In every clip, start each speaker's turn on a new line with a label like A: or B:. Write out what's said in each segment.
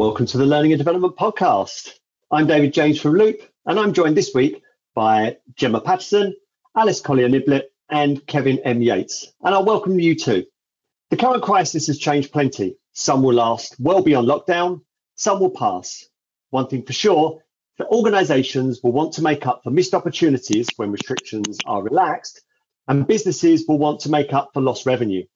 A: Welcome to the Learning and Development Podcast. I'm David James from Loop, and I'm joined this week by Gemma Paterson, Alice Collier Niblett, and Kevin M. Yates. And I'll welcome you too. The current crisis has changed plenty. Some will last well beyond lockdown, some will pass. One thing for sure, that organisations will want to make up for missed opportunities when restrictions are relaxed, and businesses will want to make up for lost revenue.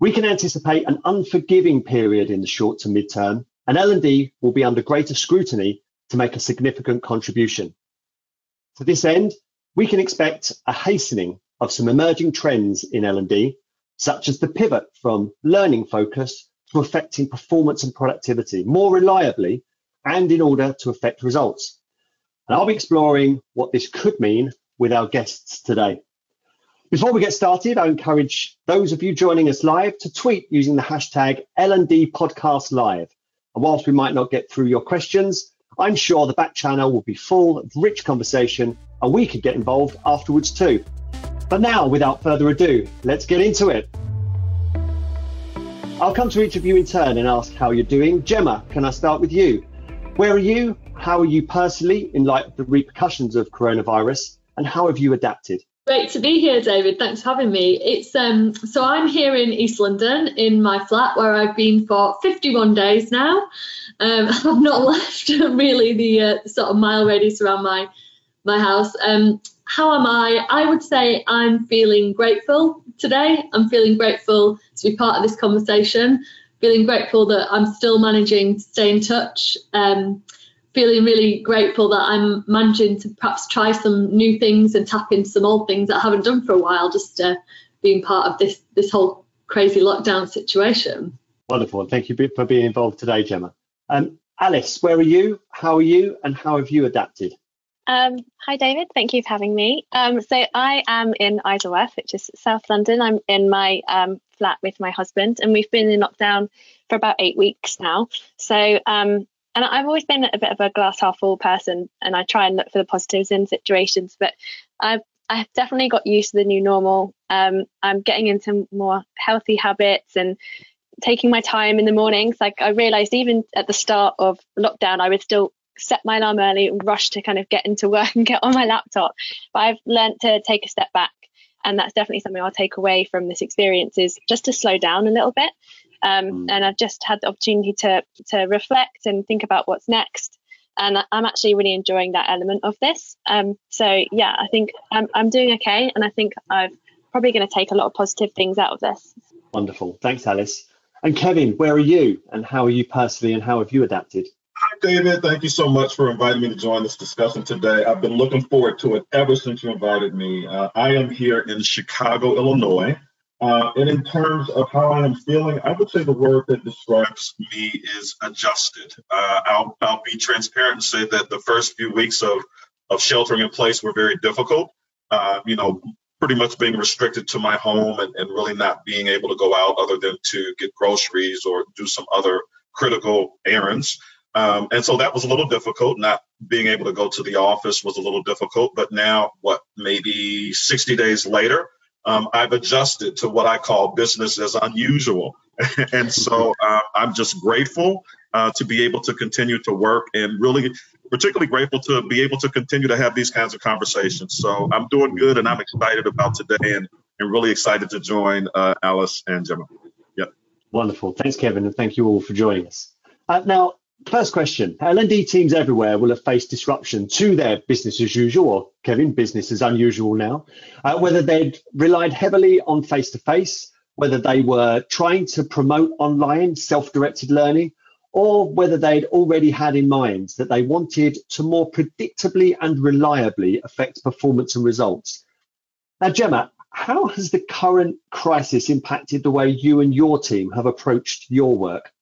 A: We can anticipate an unforgiving period in the short to mid-term, and L&D will be under greater scrutiny to make a significant contribution. To this end, we can expect a hastening of some emerging trends in L&D, such as the pivot from learning focus to affecting performance and productivity more reliably and in order to affect results. And I'll be exploring what this could mean with our guests today. Before we get started, I encourage those of you joining us live to tweet using the hashtag L&D Podcast Live. And whilst we might not get through your questions, I'm sure the back channel will be full of rich conversation and we could get involved afterwards too. But now, without further ado, let's get into it. I'll come to each of you in turn and ask how you're doing. Gemma, can I start with you? Where are you? How are you personally in light of the repercussions of coronavirus? And how have you adapted?
B: Great to be here, David. Thanks for having me. It's um, so I'm here in East London in my flat where I've been for 51 days now. Um, I've not left really the uh, sort of mile radius around my my house. Um, how am I? I would say I'm feeling grateful today. I'm feeling grateful to be part of this conversation. Feeling grateful that I'm still managing to stay in touch. Um, feeling really grateful that I'm managing to perhaps try some new things and tap into some old things that I haven't done for a while, just uh, being part of this this whole crazy lockdown situation.
A: Wonderful. Thank you for being involved today, Gemma. Um, Alice, where are you? How are you? And how have you adapted?
C: Um, hi, David. Thank you for having me. Um, so I am in Isleworth, which is South London. I'm in my um, flat with my husband, and we've been in lockdown for about eight weeks now. So um, and I've always been a bit of a glass half full person, and I try and look for the positives in situations. But I've I've definitely got used to the new normal. Um, I'm getting into more healthy habits and taking my time in the mornings. Like I realized even at the start of lockdown, I would still set my alarm early and rush to kind of get into work and get on my laptop. But I've learned to take a step back. And that's definitely something I'll take away from this experience is just to slow down a little bit um, mm. And I've just had the opportunity to to reflect and think about what's next. And I'm actually really enjoying that element of this. Um, so yeah, I think I'm I'm doing okay, and I think I'm probably going to take a lot of positive things out of this.
A: Wonderful, thanks, Alice. And Kevin, where are you, and how are you personally, and how have you adapted?
D: Hi, David. Thank you so much for inviting me to join this discussion today. I've been looking forward to it ever since you invited me. Uh, I am here in Chicago, Illinois. Uh, and in terms of how I am feeling, I would say the word that describes me is adjusted. Uh, I'll, I'll be transparent and say that the first few weeks of, of sheltering in place were very difficult. Uh, you know, pretty much being restricted to my home and, and really not being able to go out other than to get groceries or do some other critical errands. Um, and so that was a little difficult. Not being able to go to the office was a little difficult. But now, what, maybe 60 days later, um, I've adjusted to what I call business as unusual. and so uh, I'm just grateful uh, to be able to continue to work and really, particularly grateful to be able to continue to have these kinds of conversations. So I'm doing good and I'm excited about today and, and really excited to join uh, Alice and Gemma. Yep.
A: Wonderful. Thanks, Kevin. And thank you all for joining us. Uh, now, First question. L&D teams everywhere will have faced disruption to their business as usual, or Kevin, business as unusual now, uh, whether they'd relied heavily on face-to-face, whether they were trying to promote online self-directed learning, or whether they'd already had in mind that they wanted to more predictably and reliably affect performance and results. Now, Gemma, how has the current crisis impacted the way you and your team have approached your work?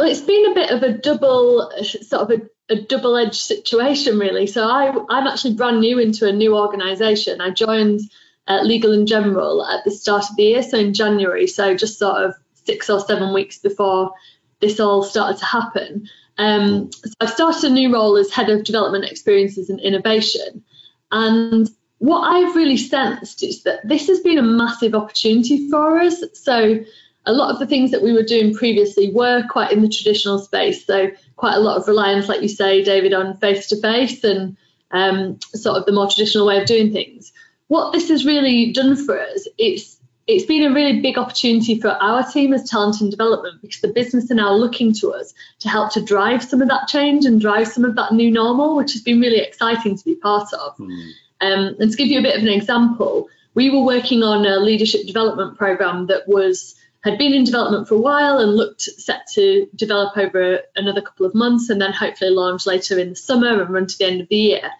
B: Well, it's been a bit of a double sort of a, a double-edged situation, really. So I, I'm actually brand new into a new organisation. I joined uh, Legal and General at the start of the year, so in January. So just sort of six or seven weeks before this all started to happen. Um, so I've started a new role as head of development experiences and innovation. And what I've really sensed is that this has been a massive opportunity for us. So a lot of the things that we were doing previously were quite in the traditional space. So quite a lot of reliance, like you say, David, on face to face and um, sort of the more traditional way of doing things. What this has really done for us, it's it's been a really big opportunity for our team as talent and development because the business are now looking to us to help to drive some of that change and drive some of that new normal, which has been really exciting to be part of. Mm. Um, and to give you a bit of an example, we were working on a leadership development program that was had been in development for a while and looked set to develop over another couple of months and then hopefully launch later in the summer and run to the end of the year.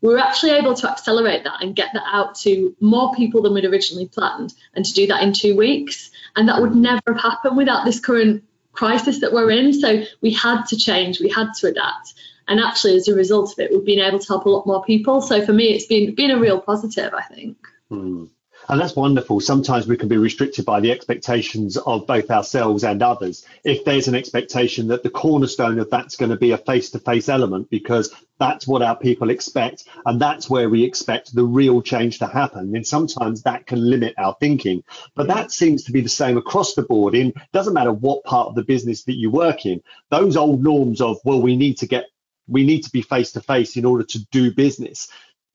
B: We were actually able to accelerate that and get that out to more people than we'd originally planned and to do that in two weeks. And that would never have happened without this current crisis that we're in. So we had to change, we had to adapt. And actually, as a result of it, we've been able to help a lot more people. So for me, it's been been a real positive, I think.
A: Hmm. And that's wonderful. Sometimes we can be restricted by the expectations of both ourselves and others. If there's an expectation that the cornerstone of that's going to be a face to face element, because that's what our people expect, and that's where we expect the real change to happen, then sometimes that can limit our thinking. But that seems to be the same across the board. In doesn't matter what part of the business that you work in, those old norms of, well, we need to get we need to be face to face in order to do business.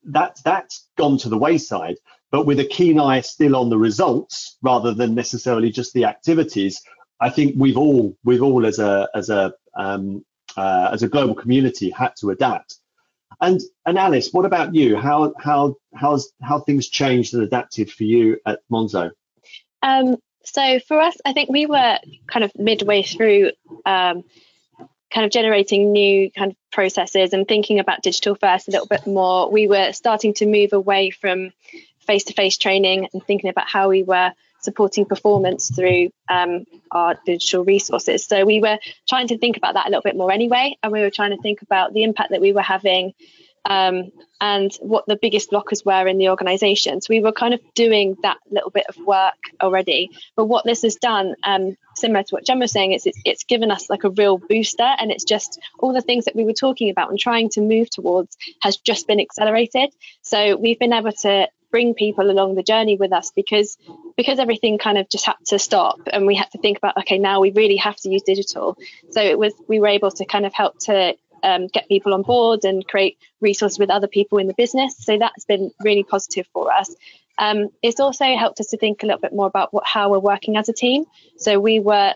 A: That that's gone to the wayside but with a keen eye still on the results rather than necessarily just the activities. I think we've all we've all as a as a um, uh, as a global community had to adapt. And and Alice, what about you? How how how's how things changed and adapted for you at Monzo?
C: Um, so for us, I think we were kind of midway through um, kind of generating new kind of processes and thinking about digital first a little bit more. We were starting to move away from face to face training and thinking about how we were supporting performance through um, our digital resources. So we were trying to think about that a little bit more anyway, and we were trying to think about the impact that we were having um, and what the biggest blockers were in the organization. So we were kind of doing that little bit of work already. But what this has done, um, similar to what Jen was saying, is it's, it's given us like a real booster, and it's just all the things that we were talking about and trying to move towards has just been accelerated. So we've been able to bring people along the journey with us because because everything kind of just had to stop and we had to think about okay now we really have to use digital. So it was we were able to kind of help to um, get people on board and create resources with other people in the business. So that's been really positive for us. Um, it's also helped us to think a little bit more about what, how we're working as a team. So we were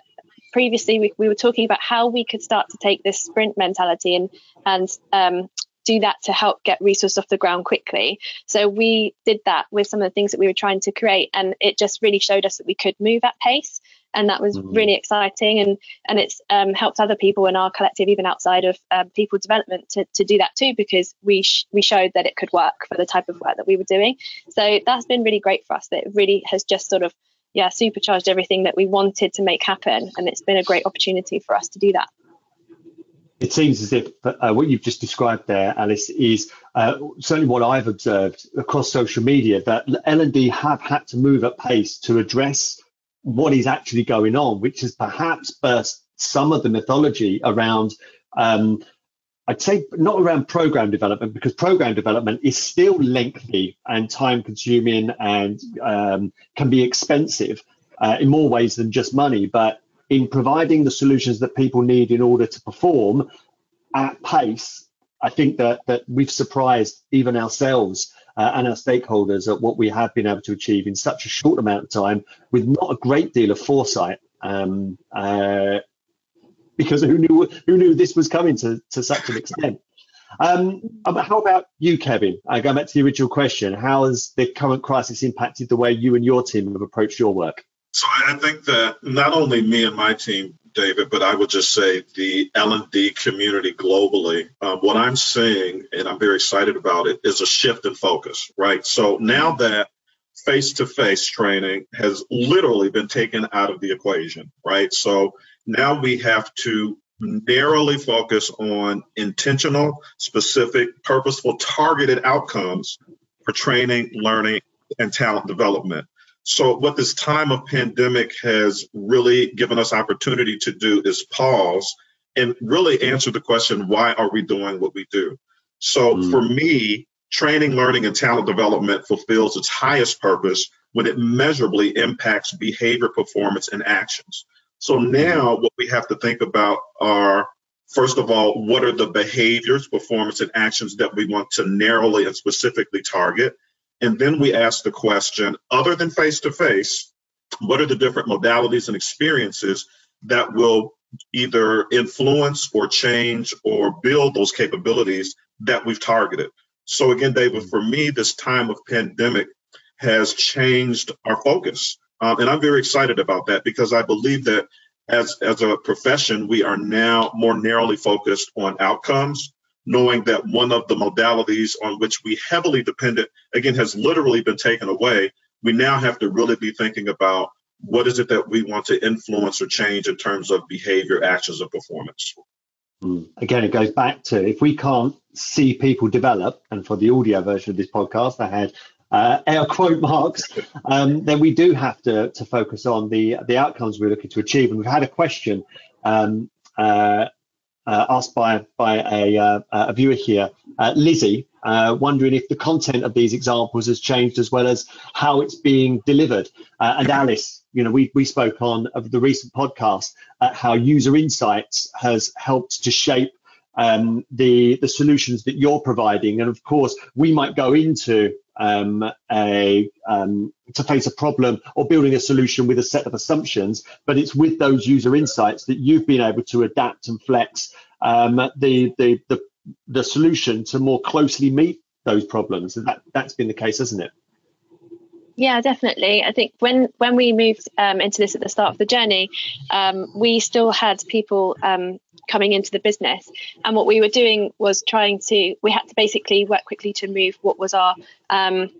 C: previously we, we were talking about how we could start to take this sprint mentality and and um, do that to help get resource off the ground quickly. So we did that with some of the things that we were trying to create, and it just really showed us that we could move at pace, and that was mm-hmm. really exciting. And and it's um, helped other people in our collective, even outside of um, people development, to, to do that too, because we sh- we showed that it could work for the type of work that we were doing. So that's been really great for us. That it really has just sort of yeah supercharged everything that we wanted to make happen, and it's been a great opportunity for us to do that
A: it seems as if uh, what you've just described there, Alice, is uh, certainly what I've observed across social media that L&D have had to move at pace to address what is actually going on, which has perhaps burst some of the mythology around. Um, I'd say not around program development because program development is still lengthy and time consuming and um, can be expensive uh, in more ways than just money. But in providing the solutions that people need in order to perform at pace, I think that that we've surprised even ourselves uh, and our stakeholders at what we have been able to achieve in such a short amount of time with not a great deal of foresight. Um, uh, because who knew who knew this was coming to, to such an extent? Um, how about you, Kevin? I go back to the original question. How has the current crisis impacted the way you and your team have approached your work?
D: So I think that not only me and my team, David, but I would just say the L&D community globally, um, what I'm seeing, and I'm very excited about it, is a shift in focus, right? So now that face-to-face training has literally been taken out of the equation, right? So now we have to narrowly focus on intentional, specific, purposeful, targeted outcomes for training, learning, and talent development. So, what this time of pandemic has really given us opportunity to do is pause and really answer the question why are we doing what we do? So, mm. for me, training, learning, and talent development fulfills its highest purpose when it measurably impacts behavior, performance, and actions. So now what we have to think about are First of all, what are the behaviors, performance, and actions that we want to narrowly and specifically target? And then we ask the question other than face to face, what are the different modalities and experiences that will either influence or change or build those capabilities that we've targeted? So, again, David, for me, this time of pandemic has changed our focus. Um, and I'm very excited about that because I believe that as, as a profession, we are now more narrowly focused on outcomes, knowing that one of the modalities on which we heavily depended, again, has literally been taken away. We now have to really be thinking about what is it that we want to influence or change in terms of behavior, actions, and performance.
A: Hmm. Again, it goes back to if we can't see people develop, and for the audio version of this podcast, I had uh, air quote marks, um, then we do have to, to focus on the, the outcomes we're looking to achieve. And we've had a question um, uh, uh, asked by, by a, uh, a viewer here, uh, Lizzie, uh, wondering if the content of these examples has changed as well as how it's being delivered. and Alice, you know, we, we spoke on of the recent podcast how user insights has helped to shape um, the the solutions that you're providing. And of course, we might go into um, a um, to face a problem or building a solution with a set of assumptions, but it's with those user insights that you've been able to adapt and flex um, the, the the the solution to more closely meet those problems. And that that's been the case, hasn't it?
C: Yeah, definitely. I think when when we moved um, into this at the start of the journey, um, we still had people um, coming into the business, and what we were doing was trying to. We had to basically work quickly to move what was our um,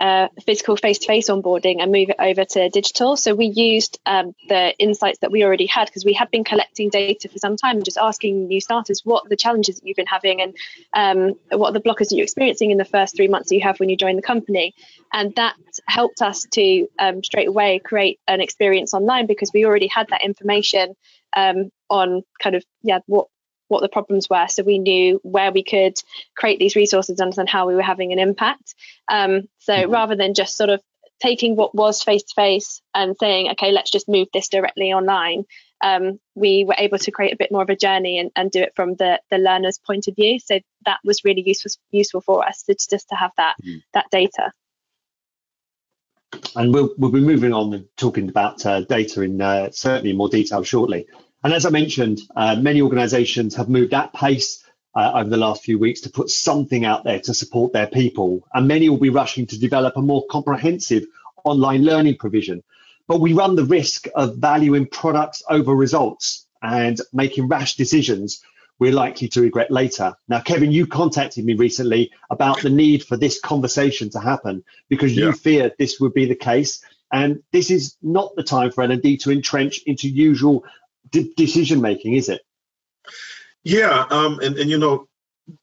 C: uh, physical face-to-face onboarding and move it over to digital. So we used um, the insights that we already had because we had been collecting data for some time and just asking new starters what the challenges that you've been having and um, what the blockers that you're experiencing in the first three months that you have when you join the company. And that helped us to um, straight away create an experience online because we already had that information um, on kind of yeah what what the problems were. So we knew where we could create these resources, and understand how we were having an impact. Um, so mm-hmm. rather than just sort of taking what was face to face and saying, okay, let's just move this directly online, um, we were able to create a bit more of a journey and, and do it from the, the learner's point of view. So that was really useful useful for us to, just to have that mm. that data.
A: And we'll, we'll be moving on and talking about uh, data in uh, certainly more detail shortly. And as I mentioned, uh, many organizations have moved at pace uh, over the last few weeks to put something out there to support their people. And many will be rushing to develop a more comprehensive online learning provision. But we run the risk of valuing products over results and making rash decisions we're likely to regret later. Now, Kevin, you contacted me recently about the need for this conversation to happen because you yeah. feared this would be the case. And this is not the time for L&D to entrench into usual decision making, is it?
D: Yeah, um, and and you know,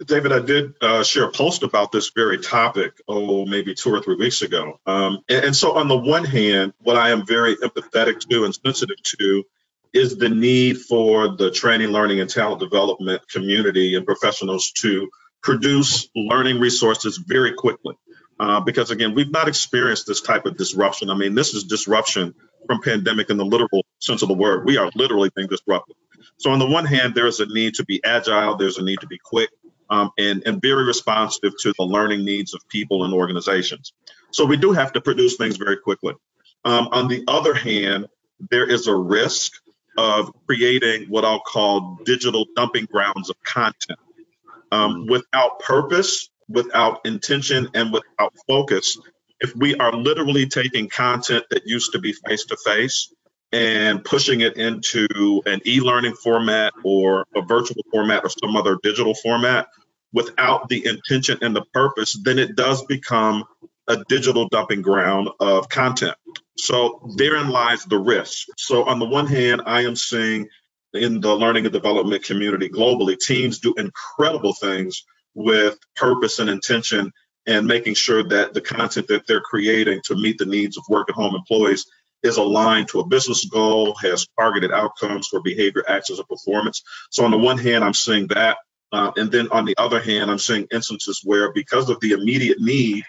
D: David, I did uh, share a post about this very topic, oh, maybe two or three weeks ago. Um, and, and, so, on the one hand, what I am very empathetic to and sensitive to is the need for the training, learning, and talent development community and professionals to produce learning resources very quickly. Uh, because again, we've not experienced this type of disruption. I mean, this is disruption from pandemic in the literal sense of the word. We are literally being disrupted. So on the one hand, there is a need to be agile. There's a need to be quick um, and, and very responsive to the learning needs of people and organizations. So we do have to produce things very quickly. Um, on the other hand, there is a risk of creating what I'll call digital dumping grounds of content. Um, without purpose, without intention and without focus, if we are literally taking content that used to be face to face and pushing it into an e learning format or a virtual format or some other digital format without the intention and the purpose, then it does become a digital dumping ground of content. So therein lies the risk. So, on the one hand, I am seeing in the learning and development community globally, teams do incredible things with purpose and intention and making sure that the content that they're creating to meet the needs of work at home employees is aligned to a business goal, has targeted outcomes for behavior, actions, and performance. So, on the one hand, I'm seeing that. Uh, and then on the other hand, I'm seeing instances where, because of the immediate need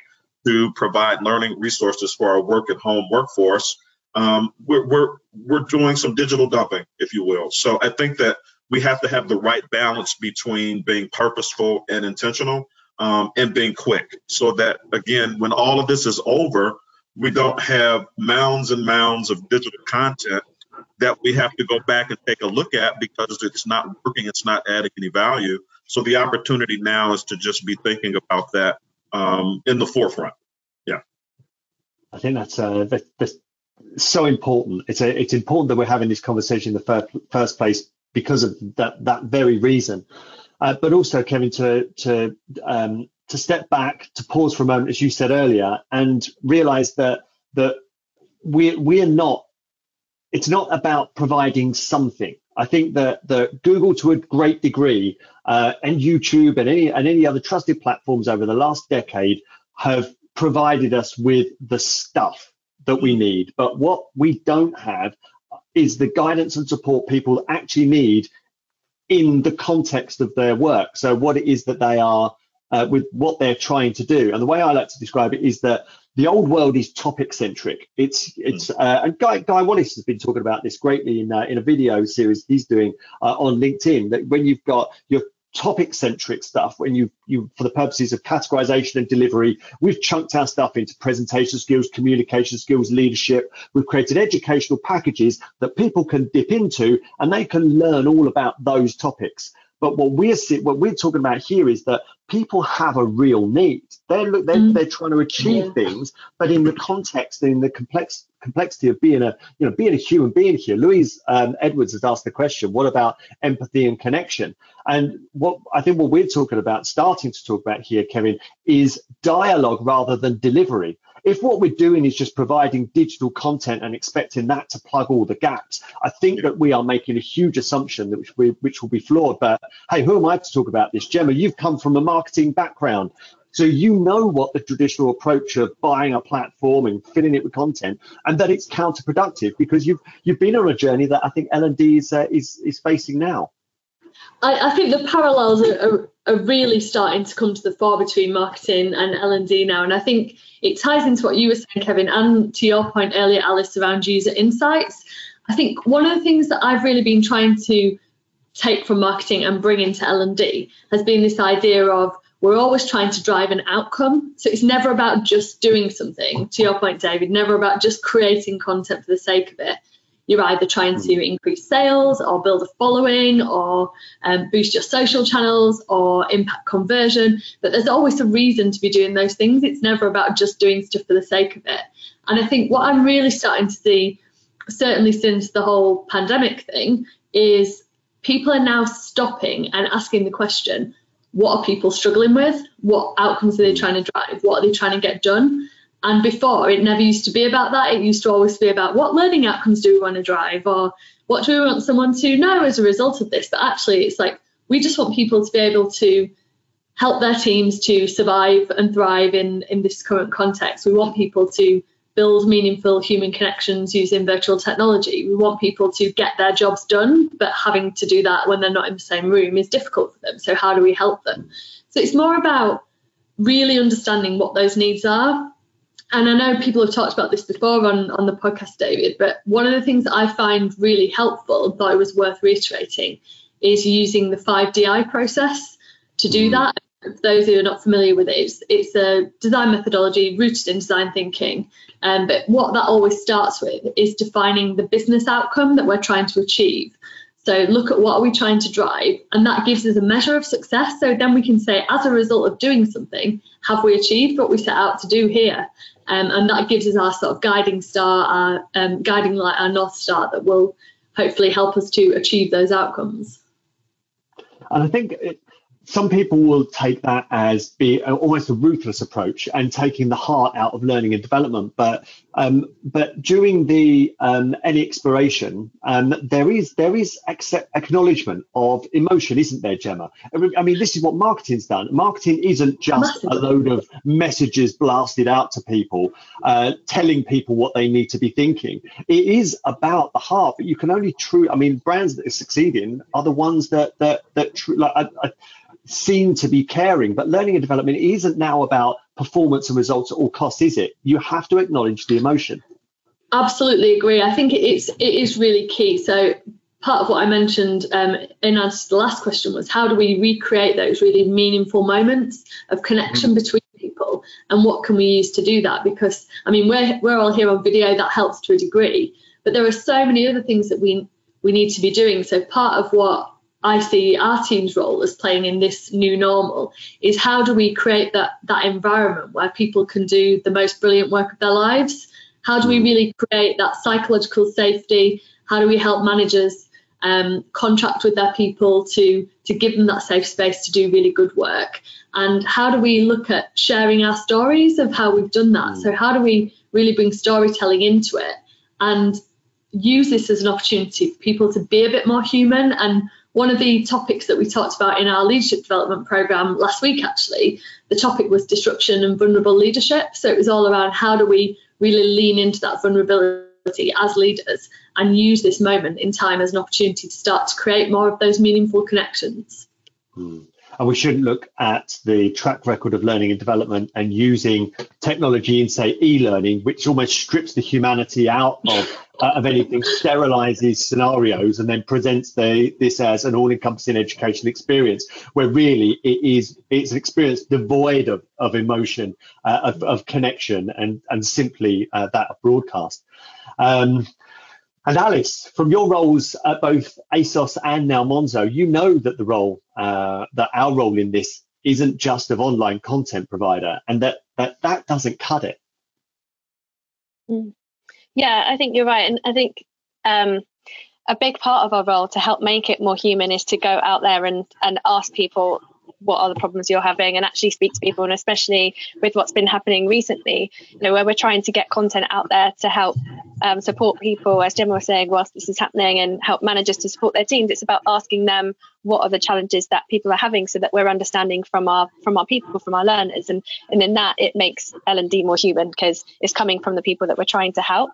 D: to provide learning resources for our work at home workforce, um, we're, we're, we're doing some digital dumping, if you will. So I think that we have to have the right balance between being purposeful and intentional um, and being quick so that, again, when all of this is over, we don't have mounds and mounds of digital content that we have to go back and take a look at because it's not working, it's not adding any value. So the opportunity now is to just be thinking about that um, in the forefront. Yeah,
A: I think that's uh, that, that's so important. It's a, it's important that we're having this conversation in the first, first place because of that that very reason. Uh, but also, Kevin, to to um, to step back, to pause for a moment, as you said earlier, and realize that that we we are not. It's not about providing something. I think that the Google, to a great degree, uh, and YouTube and any and any other trusted platforms over the last decade have provided us with the stuff that we need. But what we don't have is the guidance and support people actually need in the context of their work. So what it is that they are uh, with what they're trying to do. And the way I like to describe it is that the old world is topic centric. It's it's uh, and Guy Guy Wallace has been talking about this greatly in uh, in a video series he's doing uh, on LinkedIn. That when you've got your topic centric stuff when you you for the purposes of categorization and delivery we've chunked our stuff into presentation skills communication skills leadership. We've created educational packages that people can dip into and they can learn all about those topics but what we're what we're talking about here is that people have a real need. They're they're, mm. they're trying to achieve yeah. things, but in the context, in the complex complexity of being a you know being a human being here. Louise um, Edwards has asked the question: What about empathy and connection? And what I think what we're talking about, starting to talk about here, Kevin, is dialogue rather than delivery if what we're doing is just providing digital content and expecting that to plug all the gaps, I think that we are making a huge assumption that which, we, which will be flawed. But hey, who am I to talk about this? Gemma, you've come from a marketing background. So you know what the traditional approach of buying a platform and filling it with content, and that it's counterproductive because you've you've been on a journey that I think L and D is uh, is is facing now.
B: I, I think the parallels are, are, are, really starting to come to the fore between marketing and L and D now, and I think it ties into what you were saying, Kevin, and to your point earlier, Alice, around user insights. I think one of the things that I've really been trying to take from marketing and bring into L and D has been this idea of we're always trying to drive an outcome. So it's never about just doing something, to your point, David, never about just creating content for the sake of it you're either trying to hmm. increase sales or build a following or um, boost your social channels or impact conversion. But there's always a reason to be doing those things. It's never about just doing stuff for the sake of it. And I think what I'm really starting to see, certainly since the whole pandemic thing, is people are now stopping and asking the question what are people struggling with? What outcomes are they hmm. trying to drive? What are they trying to get done? And before, it never used to be about that. It used to always be about what learning outcomes do we want to drive or what do we want someone to know as a result of this. But actually, it's like we just want people to be able to help their teams to survive and thrive in, in this current context. We want people to build meaningful human connections using virtual technology. We want people to get their jobs done, but having to do that when they're not in the same room is difficult for them. So, how do we help them? So, it's more about really understanding what those needs are and I know people have talked about this before on, on the podcast, David, but one of the things that I find really helpful, thought it was worth reiterating, is using the 5DI process to do mm. that. For those who are not familiar with it, it's, it's a design methodology rooted in design thinking. Um, but what that always starts with is defining the business outcome that we're trying to achieve. So look at what are we trying to drive, and that gives us a measure of success. So then we can say, as a result of doing something, have we achieved what we set out to do here? Um, and that gives us our sort of guiding star, our um, guiding light, our north star that will hopefully help us to achieve those outcomes.
A: And I think it, some people will take that as be almost a ruthless approach and taking the heart out of learning and development. But um, but during the um, any exploration, um, there is there is accept, acknowledgement of emotion, isn't there, Gemma? I mean, this is what marketing's done. Marketing isn't just a load of messages blasted out to people, uh, telling people what they need to be thinking. It is about the heart. But you can only true. I mean, brands that are succeeding are the ones that that that true. Like, I, I, seen to be caring. But learning and development isn't now about performance and results at all costs, is it? You have to acknowledge the emotion.
B: Absolutely agree. I think it's it is really key. So part of what I mentioned um, in answer to the last question was how do we recreate those really meaningful moments of connection mm-hmm. between people and what can we use to do that? Because I mean we're we're all here on video that helps to a degree, but there are so many other things that we we need to be doing. So part of what I see our team's role as playing in this new normal is how do we create that that environment where people can do the most brilliant work of their lives? How do we mm. really create that psychological safety? How do we help managers um, contract with their people to to give them that safe space to do really good work? And how do we look at sharing our stories of how we've done that? Mm. So how do we really bring storytelling into it and use this as an opportunity for people to be a bit more human and one of the topics that we talked about in our leadership development program last week actually the topic was disruption and vulnerable leadership so it was all around how do we really lean into that vulnerability as leaders and use this moment in time as an opportunity to start to create more of those meaningful connections
A: mm. And we shouldn't look at the track record of learning and development and using technology in, say, e-learning, which almost strips the humanity out of, uh, of anything, sterilizes scenarios, and then presents the, this as an all-encompassing education experience, where really it is it's an experience devoid of, of emotion, uh, of, of connection, and and simply uh, that of broadcast. Um, and Alice, from your roles at both ASOS and now Monzo, you know that the role, uh, that our role in this isn't just of online content provider, and that that, that doesn't cut it.
C: Mm. Yeah, I think you're right, and I think um, a big part of our role to help make it more human is to go out there and and ask people what are the problems you're having and actually speak to people and especially with what's been happening recently you know where we're trying to get content out there to help um, support people as Gemma was saying whilst this is happening and help managers to support their teams it's about asking them what are the challenges that people are having so that we're understanding from our from our people from our learners and and in that it makes L&D more human because it's coming from the people that we're trying to help.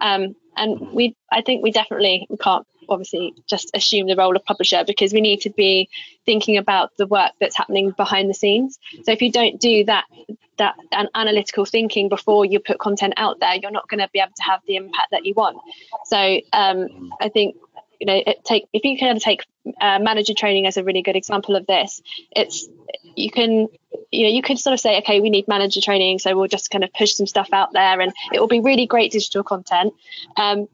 C: Um, and we I think we definitely we can't obviously just assume the role of publisher because we need to be thinking about the work that's happening behind the scenes. So if you don't do that that an analytical thinking before you put content out there, you're not going to be able to have the impact that you want. So um, I think you know take if you can take uh, manager training as a really good example of this. It's you can you know you could sort of say okay we need manager training so we'll just kind of push some stuff out there and it will be really great digital content um,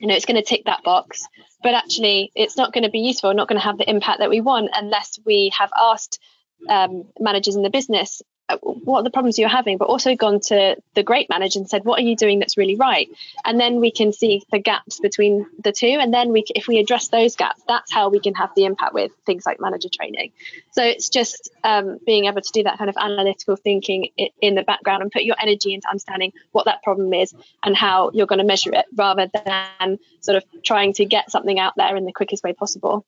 C: you know it's going to tick that box. But actually it's not going to be useful not going to have the impact that we want unless we have asked um, managers in the business what are the problems you're having, but also gone to the great manager and said, what are you doing that's really right? And then we can see the gaps between the two. And then we, if we address those gaps, that's how we can have the impact with things like manager training. So it's just um, being able to do that kind of analytical thinking in the background and put your energy into understanding what that problem is and how you're going to measure it rather than sort of trying to get something out there in the quickest way possible.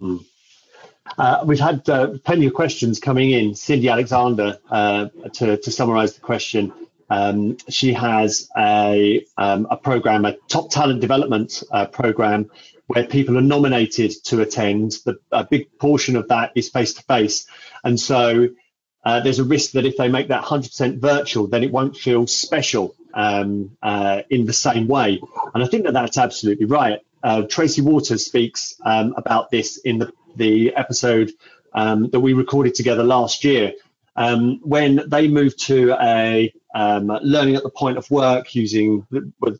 A: Mm. Uh, we've had uh, plenty of questions coming in. Cindy Alexander, uh, to, to summarize the question, um, she has a, um, a program, a top talent development uh, program, where people are nominated to attend. The, a big portion of that is face to face. And so uh, there's a risk that if they make that 100% virtual, then it won't feel special um, uh, in the same way. And I think that that's absolutely right. Tracy Waters speaks um, about this in the the episode um, that we recorded together last year, um, when they moved to a um, learning at the point of work using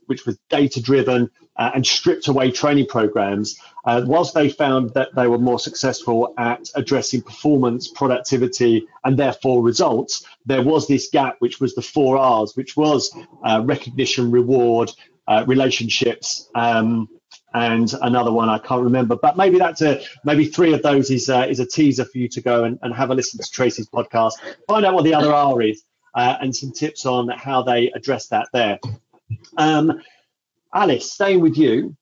A: which was data driven uh, and stripped away training programs uh, whilst they found that they were more successful at addressing performance productivity and therefore results there was this gap which was the four r's which was uh, recognition reward uh, relationships um, and another one I can't remember. But maybe that's a maybe three of those is uh, is a teaser for you to go and, and have a listen to Tracy's podcast, find out what the other R is, uh, and some tips on how they address that there. Um, Alice, staying with you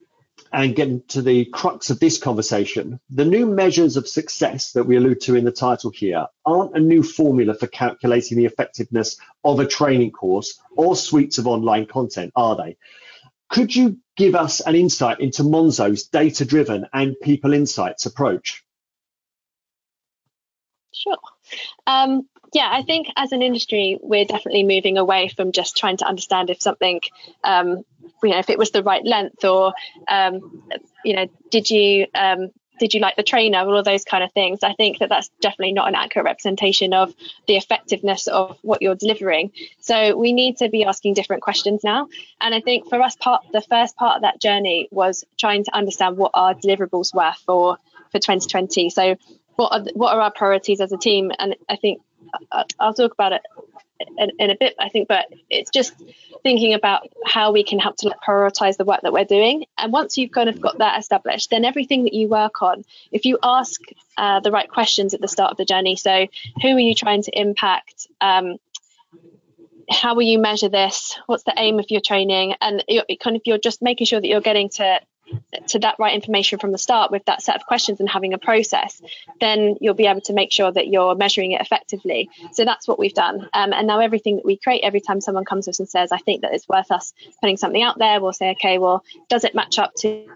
A: and getting to the crux of this conversation, the new measures of success that we allude to in the title here aren't a new formula for calculating the effectiveness of a training course or suites of online content, are they? Could you give us an insight into Monzo's data driven and people insights approach?
C: Sure. Um, yeah, I think as an industry, we're definitely moving away from just trying to understand if something, um, you know, if it was the right length or, um, you know, did you um, did you like the trainer, all of those kind of things. I think that that's definitely not an accurate representation of the effectiveness of what you're delivering. So we need to be asking different questions now. And I think for us, part the first part of that journey was trying to understand what our deliverables were for for 2020. So what are what are our priorities as a team? And I think uh, I'll talk about it in, in, a bit, I think, but it's just thinking about how we can help to prioritize the work that we're doing. And once you've kind of got that established, then everything that you work on, if you ask uh, the right questions at the start of the journey, so who are you trying to impact? Um, how will you measure this? What's the aim of your training? And kind of you're just making sure that you're getting to to that right information from the start with that set of questions and having a process, then you'll be able to make sure that you're measuring it effectively. So that's what we've done. Um, and now everything that we create, every time someone comes to us and says, I think that it's worth us putting something out there, we'll say, okay, well, does it match up to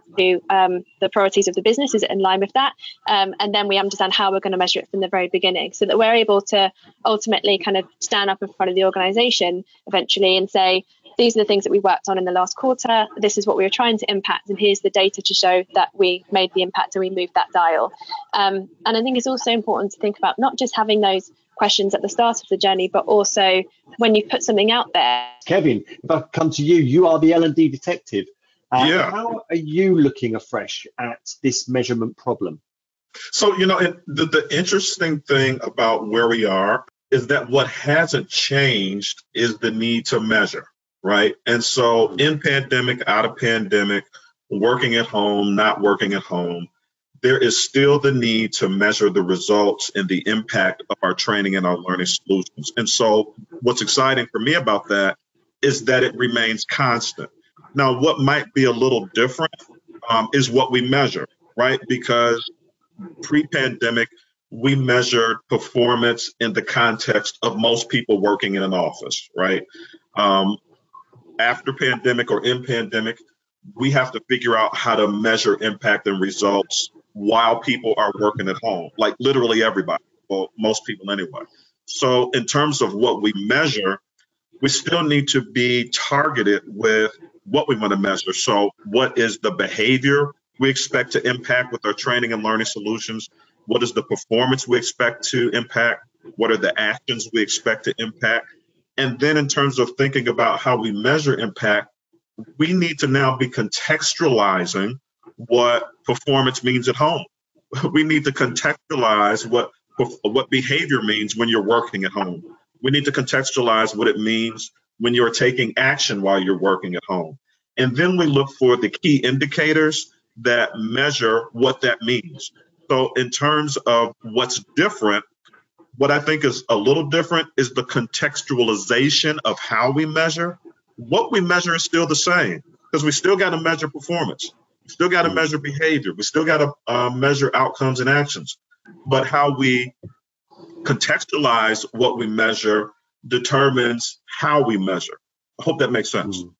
C: um, the priorities of the business? Is it in line with that? Um, and then we understand how we're going to measure it from the very beginning so that we're able to ultimately kind of stand up in front of the organization eventually and say, these are the things that we worked on in the last quarter. This is what we were trying to impact, and here's the data to show that we made the impact and we moved that dial. Um, and I think it's also important to think about not just having those questions at the start of the journey, but also when you put something out there.
A: Kevin, if I come to you, you are the L&D detective. Uh, yeah. How are you looking afresh at this measurement problem?
D: So, you know, the, the interesting thing about where we are is that what hasn't changed is the need to measure right? And so, in pandemic, out of pandemic, working at home, not working at home, there is still the need to measure the results and the impact of our training and our learning solutions. And so, what's exciting for me about that is that it remains constant. Now, what might be a little different um, is what we measure, right? Because pre pandemic, we measured performance in the context of most people working in an office, right? Um, after pandemic or in pandemic, we have to figure out how to measure impact and results while people are working at home, like literally everybody, well, most people anyway. So, in terms of what we measure, we still need to be targeted with what we want to measure. So, what is the behavior we expect to impact with our training and learning solutions? What is the performance we expect to impact? What are the actions we expect to impact? And then, in terms of thinking about how we measure impact, we need to now be contextualizing what performance means at home. We need to contextualize what what behavior means when you're working at home. We need to contextualize what it means when you're taking action while you're working at home. And then we look for the key indicators that measure what that means. So, in terms of what's different what I think is a little different is the contextualization of how we measure. What we measure is still the same because we still got to measure performance. We still got to measure behavior. We still got to uh, measure outcomes and actions. But how we contextualize what we measure determines how we measure. I hope that makes sense. Mm.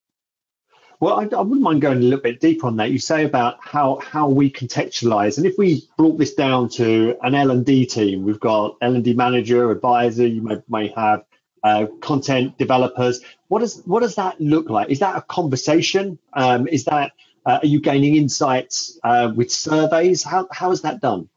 A: Well, I, I, wouldn't mind going a little bit deeper on that. You say about how how we contextualize, and if we brought this down to an L and D team, we've got L and D manager, advisor. You may, may have uh, content developers. What does what does that look like? Is that a conversation? Um, is that uh, are you gaining insights uh, with surveys? How how is that done?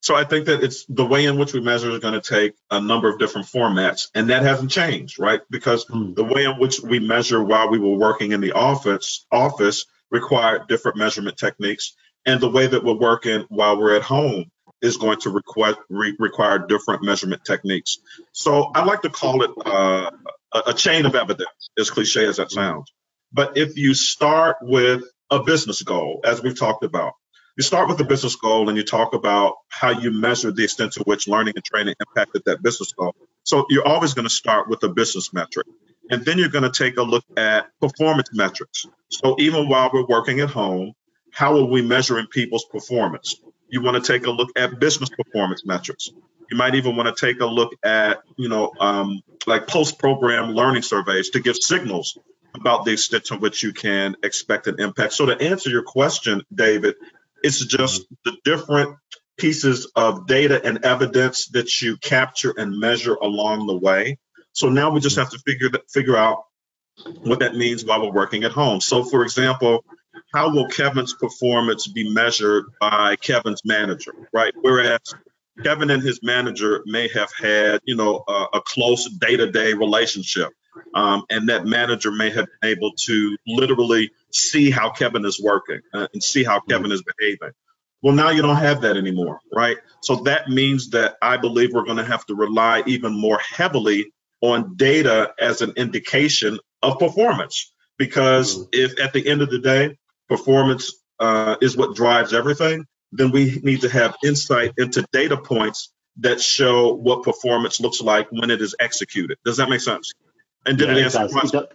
D: So I think that it's the way in which we measure is going to take a number of different formats, and that hasn't changed, right? Because mm. the way in which we measure while we were working in the office office required different measurement techniques, and the way that we're working while we're at home is going to require re- require different measurement techniques. So I like to call it uh, a, a chain of evidence, as cliche as that sounds. But if you start with a business goal, as we've talked about, you start with the business goal and you talk about how you measure the extent to which learning and training impacted that business goal. So you're always going to start with a business metric. And then you're going to take a look at performance metrics. So even while we're working at home, how are we measuring people's performance? You want to take a look at business performance metrics. You might even want to take a look at, you know, um, like post-program learning surveys to give signals about the extent to which you can expect an impact. So to answer your question, David, it's just the different pieces of data and evidence that you capture and measure along the way. So now we just have to figure that, figure out what that means while we're working at home. So, for example, how will Kevin's performance be measured by Kevin's manager, right? Whereas Kevin and his manager may have had, you know, a, a close day-to-day relationship, um, and that manager may have been able to literally see how Kevin is working uh, and see how Kevin is behaving. Well, now you don't have that anymore, right? So that means that I believe we're going to have to rely even more heavily on data as an indication of performance. Because mm-hmm. if at the end of the day, performance uh, is what drives everything, then we need to have insight into data points that show what performance looks like when it is executed. Does that make sense?
A: And did yeah, it answer it does.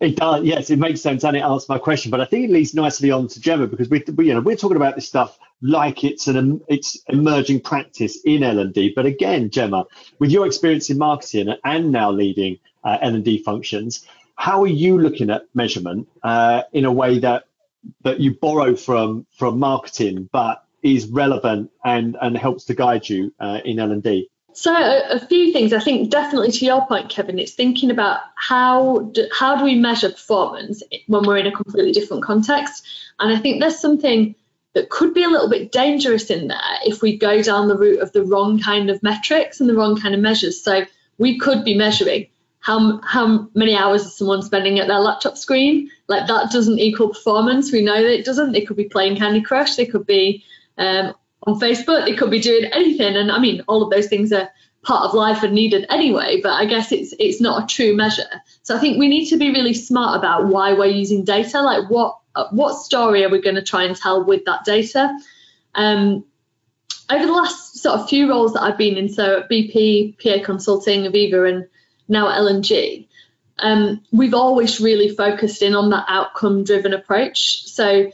A: It does, yes, it makes sense, and it answers my question. But I think it leads nicely on to Gemma because we, we, you know, we're talking about this stuff like it's an it's emerging practice in L and D. But again, Gemma, with your experience in marketing and now leading uh, L and D functions, how are you looking at measurement uh, in a way that that you borrow from from marketing, but is relevant and and helps to guide you uh, in L and D?
B: So a, a, few things. I think definitely to your point, Kevin, it's thinking about how do, how do we measure performance when we're in a completely different context. And I think there's something that could be a little bit dangerous in there if we go down the route of the wrong kind of metrics and the wrong kind of measures. So we could be measuring how how many hours is someone spending at their laptop screen. Like that doesn't equal performance. We know that it doesn't. They could be playing Candy Crush. They could be um, on Facebook. They could be doing anything. And I mean, all of those things are part of life and needed anyway. But I guess it's it's not a true measure. So I think we need to be really smart about why we're using data. Like what what story are we going to try and tell with that data? Um, over the last sort of few roles that I've been in, so at BP, PA Consulting, Aviva, and now at L&G, um, we've always really focused in on that outcome-driven approach. So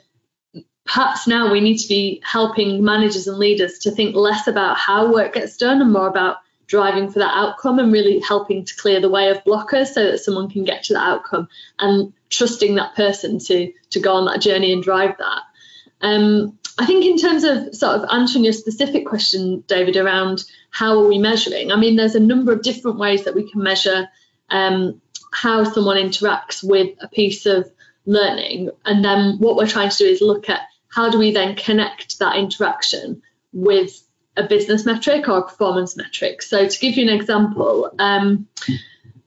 B: perhaps now we need to be helping managers and leaders to think less about how work gets done and more about driving for that outcome and really helping to clear the way of blockers so that someone can get to that outcome and trusting that person to to go on that journey and drive that. Um, I think in terms of sort of answering your specific question, David, around how are we measuring? I mean, there's a number of different ways that we can measure um, how someone interacts with a piece of learning, and then what we're trying to do is look at how do we then connect that interaction with a business metric or a performance metric. So to give you an example, um,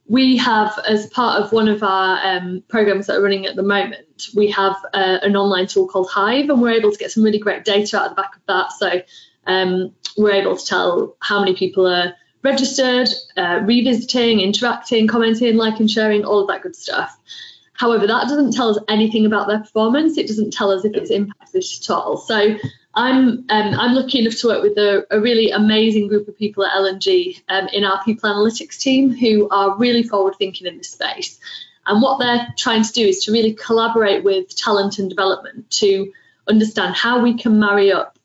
B: we have as part of one of our um, programs that are running at the moment, we have uh, an online tool called Hive, and we're able to get some really great data out of the back of that. So um, we're able to tell how many people are registered, uh, revisiting, interacting, commenting, liking, sharing, all of that good stuff. However, that doesn't tell us anything about their performance. It doesn't tell us if it's impacted at all. So I'm um, I'm lucky enough to work with a, a really amazing group of people at L&G um, in our people analytics team who are really forward thinking in this space. And what they're trying to do is to really collaborate with talent and development to understand how we can marry up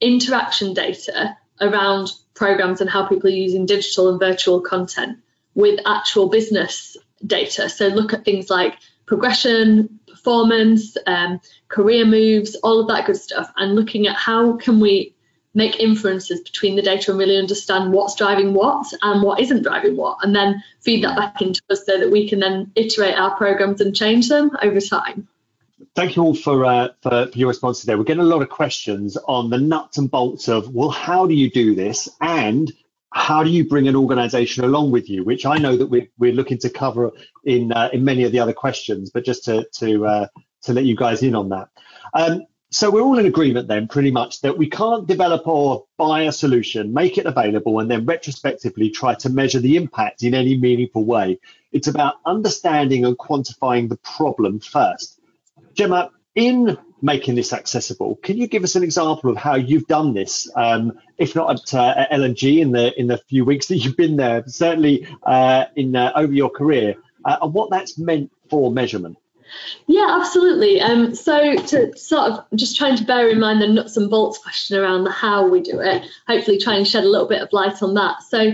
B: interaction data around programs and how people are using digital and virtual content with actual business data. So look at things like progression, performance, um, career moves, all of that good stuff, and looking at how can we make inferences between the data and really understand what's driving what and what isn't driving what, and then feed that back into us so that we can then iterate our programs and change them over time.
A: Thank you all for, uh, for, for your responses there. We're getting a lot of questions on the nuts and bolts of, well, how do you do this? And how do you bring an organization along with you which i know that we're, we're looking to cover in uh, in many of the other questions but just to to uh, to let you guys in on that. Um, so we're all in agreement then pretty much that we can't develop or buy a solution make it available and then retrospectively try to measure the impact in any meaningful way. It's about understanding and quantifying the problem first. Gemma in making this accessible. Can you give us an example of how you've done this, um, if not at, uh, at L&G in the in the few weeks that you've been there, certainly uh, in uh, over your career, uh, and what that's meant for measurement?
B: Yeah, absolutely. Um, so to sort of just trying to bear in mind the nuts and bolts question around the how we do it, hopefully try and shed a little bit of light on that. So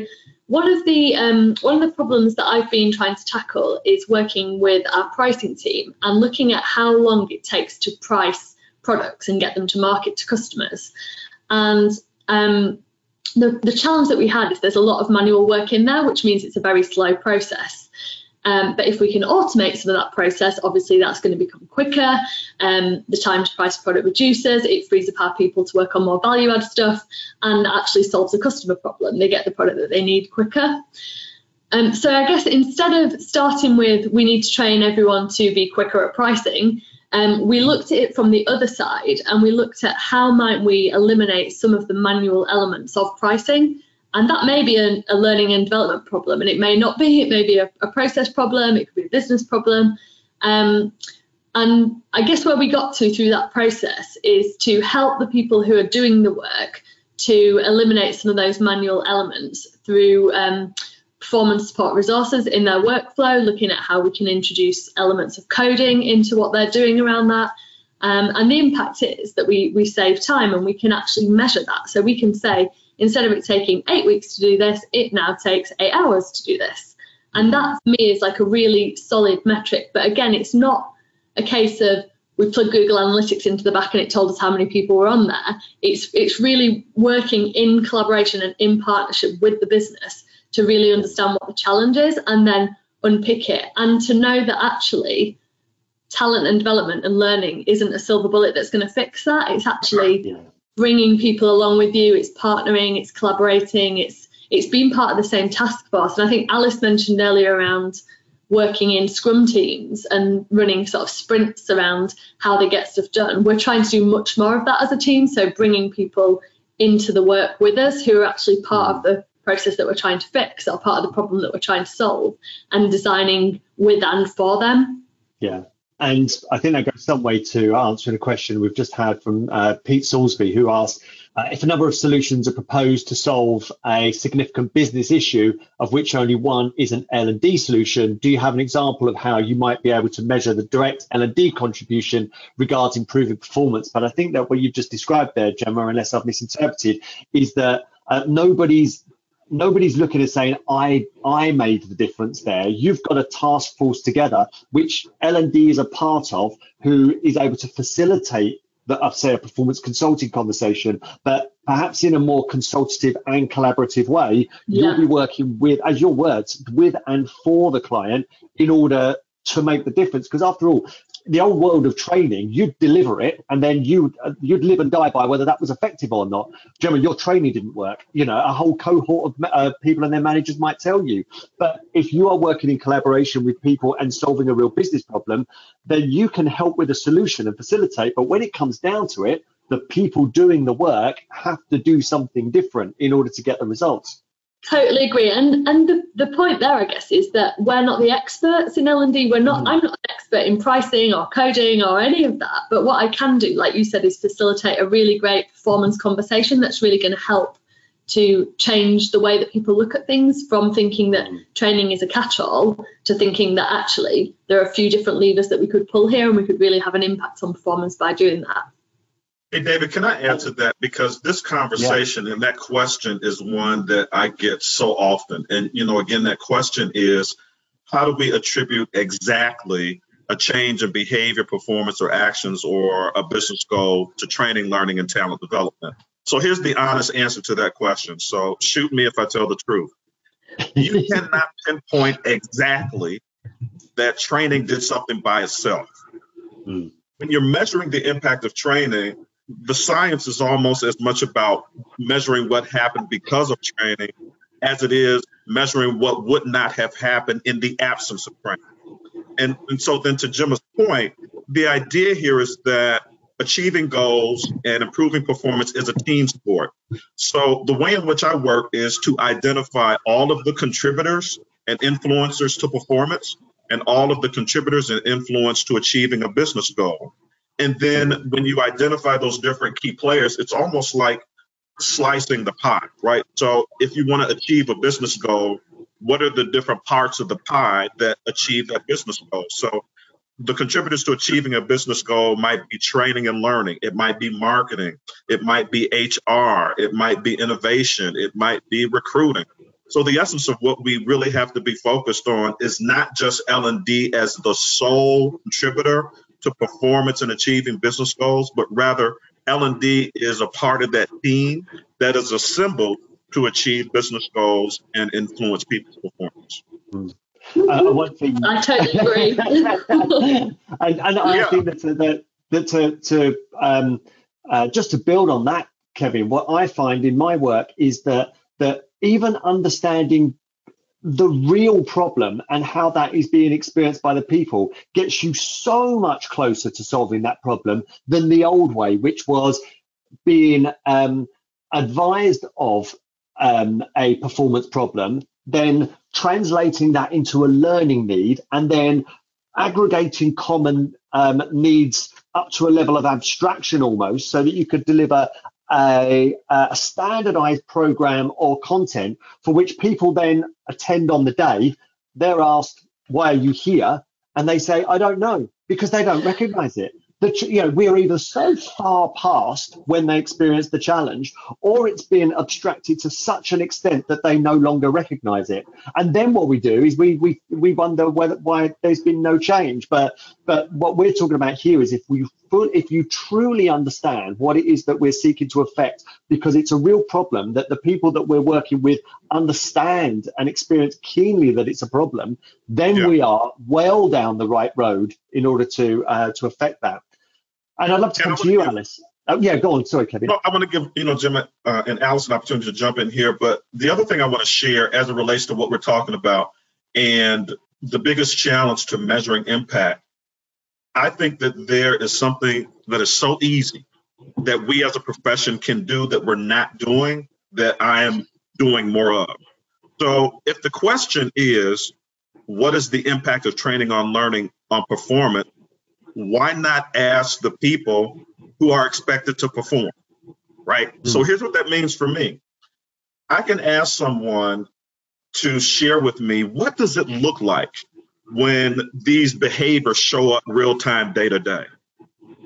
B: one of the um, one of the problems that I've been trying to tackle is working with our pricing team and looking at how long it takes to price products and get them to market to customers. And um, the, the challenge that we had is there's a lot of manual work in there, which means it's a very slow process. Um, but if we can automate some of that process, obviously that's going to become quicker. Um, the time to price product reduces. It frees up our people to work on more value add stuff and actually solves a customer problem. They get the product that they need quicker. Um, so I guess instead of starting with we need to train everyone to be quicker at pricing, um, we looked at it from the other side and we looked at how might we eliminate some of the manual elements of pricing and that may be a, a learning and development problem and it may not be it may be a, a process problem it could be a business problem um, and i guess where we got to through that process is to help the people who are doing the work to eliminate some of those manual elements through um, performance support resources in their workflow, looking at how we can introduce elements of coding into what they're doing around that. Um, and the impact is that we, we save time and we can actually measure that. So we can say, instead of it taking eight weeks to do this, it now takes eight hours to do this. And that for me is like a really solid metric. But again, it's not a case of we plug Google Analytics into the back and it told us how many people were on there. It's it's really working in collaboration and in partnership with the business to really understand what the challenge is and then unpick it and to know that actually talent and development and learning isn't a silver bullet that's going to fix that it's actually yeah. Bringing people along with you it's partnering it's collaborating it's it's being part of the same task force and i think alice mentioned earlier around working in scrum teams and running sort of sprints around how they get stuff done we're trying to do much more of that as a team so bringing people into the work with us who are actually part of the process that we're trying to fix or part of the problem that we're trying to solve and designing with and for them.
A: Yeah. And I think that goes some way to answering a question we've just had from uh, Pete Salisbury, who asked uh, if a number of solutions are proposed to solve a significant business issue, of which only one is an L&D solution, do you have an example of how you might be able to measure the direct L&D contribution regards improving performance? But I think that what you've just described there, Gemma, unless I've misinterpreted, is that uh, nobody's nobody's looking at saying I I made the difference there. You've got a task force together, which L and D is a part of, who is able to facilitate the uh, say a performance consulting conversation, but perhaps in a more consultative and collaborative way. Yeah. You'll be working with, as your words, with and for the client in order to make the difference. Because after all, the old world of training, you'd deliver it, and then you uh, you'd live and die by whether that was effective or not. Generally, your training didn't work. You know, a whole cohort of uh, people and their managers might tell you. But if you are working in collaboration with people and solving a real business problem, then you can help with a solution and facilitate. But when it comes down to it, the people doing the work have to do something different in order to get the results.
B: Totally agree, and and the, the point there, I guess, is that we're not the experts in L and D. We're not. Mm. I'm not an expert in pricing or coding or any of that. But what I can do, like you said, is facilitate a really great performance conversation that's really going to help to change the way that people look at things from thinking that mm. training is a catch-all to thinking that actually there are a few different levers that we could pull here and we could really have an impact on performance by doing that.
D: Hey, David, can I answer that? Because this conversation yeah. and that question is one that I get so often. And, you know, again, that question is how do we attribute exactly a change in behavior, performance, or actions or a business goal to training, learning, and talent development? So here's the honest answer to that question. So shoot me if I tell the truth. You cannot pinpoint exactly that training did something by itself. Mm. When you're measuring the impact of training, the science is almost as much about measuring what happened because of training as it is measuring what would not have happened in the absence of training. And, and so then to Jim's point, the idea here is that achieving goals and improving performance is a team sport. So the way in which I work is to identify all of the contributors and influencers to performance and all of the contributors and influence to achieving a business goal. And then when you identify those different key players, it's almost like slicing the pie, right? So if you want to achieve a business goal, what are the different parts of the pie that achieve that business goal? So the contributors to achieving a business goal might be training and learning, it might be marketing, it might be HR, it might be innovation, it might be recruiting. So the essence of what we really have to be focused on is not just L&D as the sole contributor, to performance and achieving business goals, but rather L&D is a part of that team that is assembled to achieve business goals and influence people's performance.
A: Mm. Uh, one thing
B: I totally agree.
A: and, and I
D: Yeah.
A: think that, that, that to, to um, uh, just to build on that, Kevin, what I find in my work is that that even understanding the real problem and how that is being experienced by the people gets you so much closer to solving that problem than the old way, which was being um, advised of um, a performance problem, then translating that into a learning need, and then aggregating common um, needs up to a level of abstraction almost, so that you could deliver a, a standardized program or content for which people then attend on the day. They're asked, "Why are you here?" and they say, "I don't know," because they don't recognize it. The, you know, we're either so far past when they experience the challenge, or it's been abstracted to such an extent that they no longer recognize it. And then what we do is we we we wonder whether why there's been no change. But but what we're talking about here is if we full, if you truly understand what it is that we're seeking to affect, because it's a real problem that the people that we're working with understand and experience keenly that it's a problem, then
D: Yeah.
A: we are well down the right road in order to uh, to affect that. And I'd love to
D: And
A: come to you,
D: wanna-
A: Alice. Oh, yeah, go on. Sorry, Kevin.
D: No, I want to give you know Jim uh, and Alice an opportunity to jump in here, but the other thing I want to share as it relates to what we're talking about and the biggest challenge to measuring impact, I think that there is something that is so easy that we as a profession can do that we're not doing that I am doing more of. So if the question is, what is the impact of training on learning on performance? Why not ask the people who are expected to perform? Right. Hmm. So here's what that means for me. I can ask someone to share with me what does it look like when these behaviors show up real time day to day?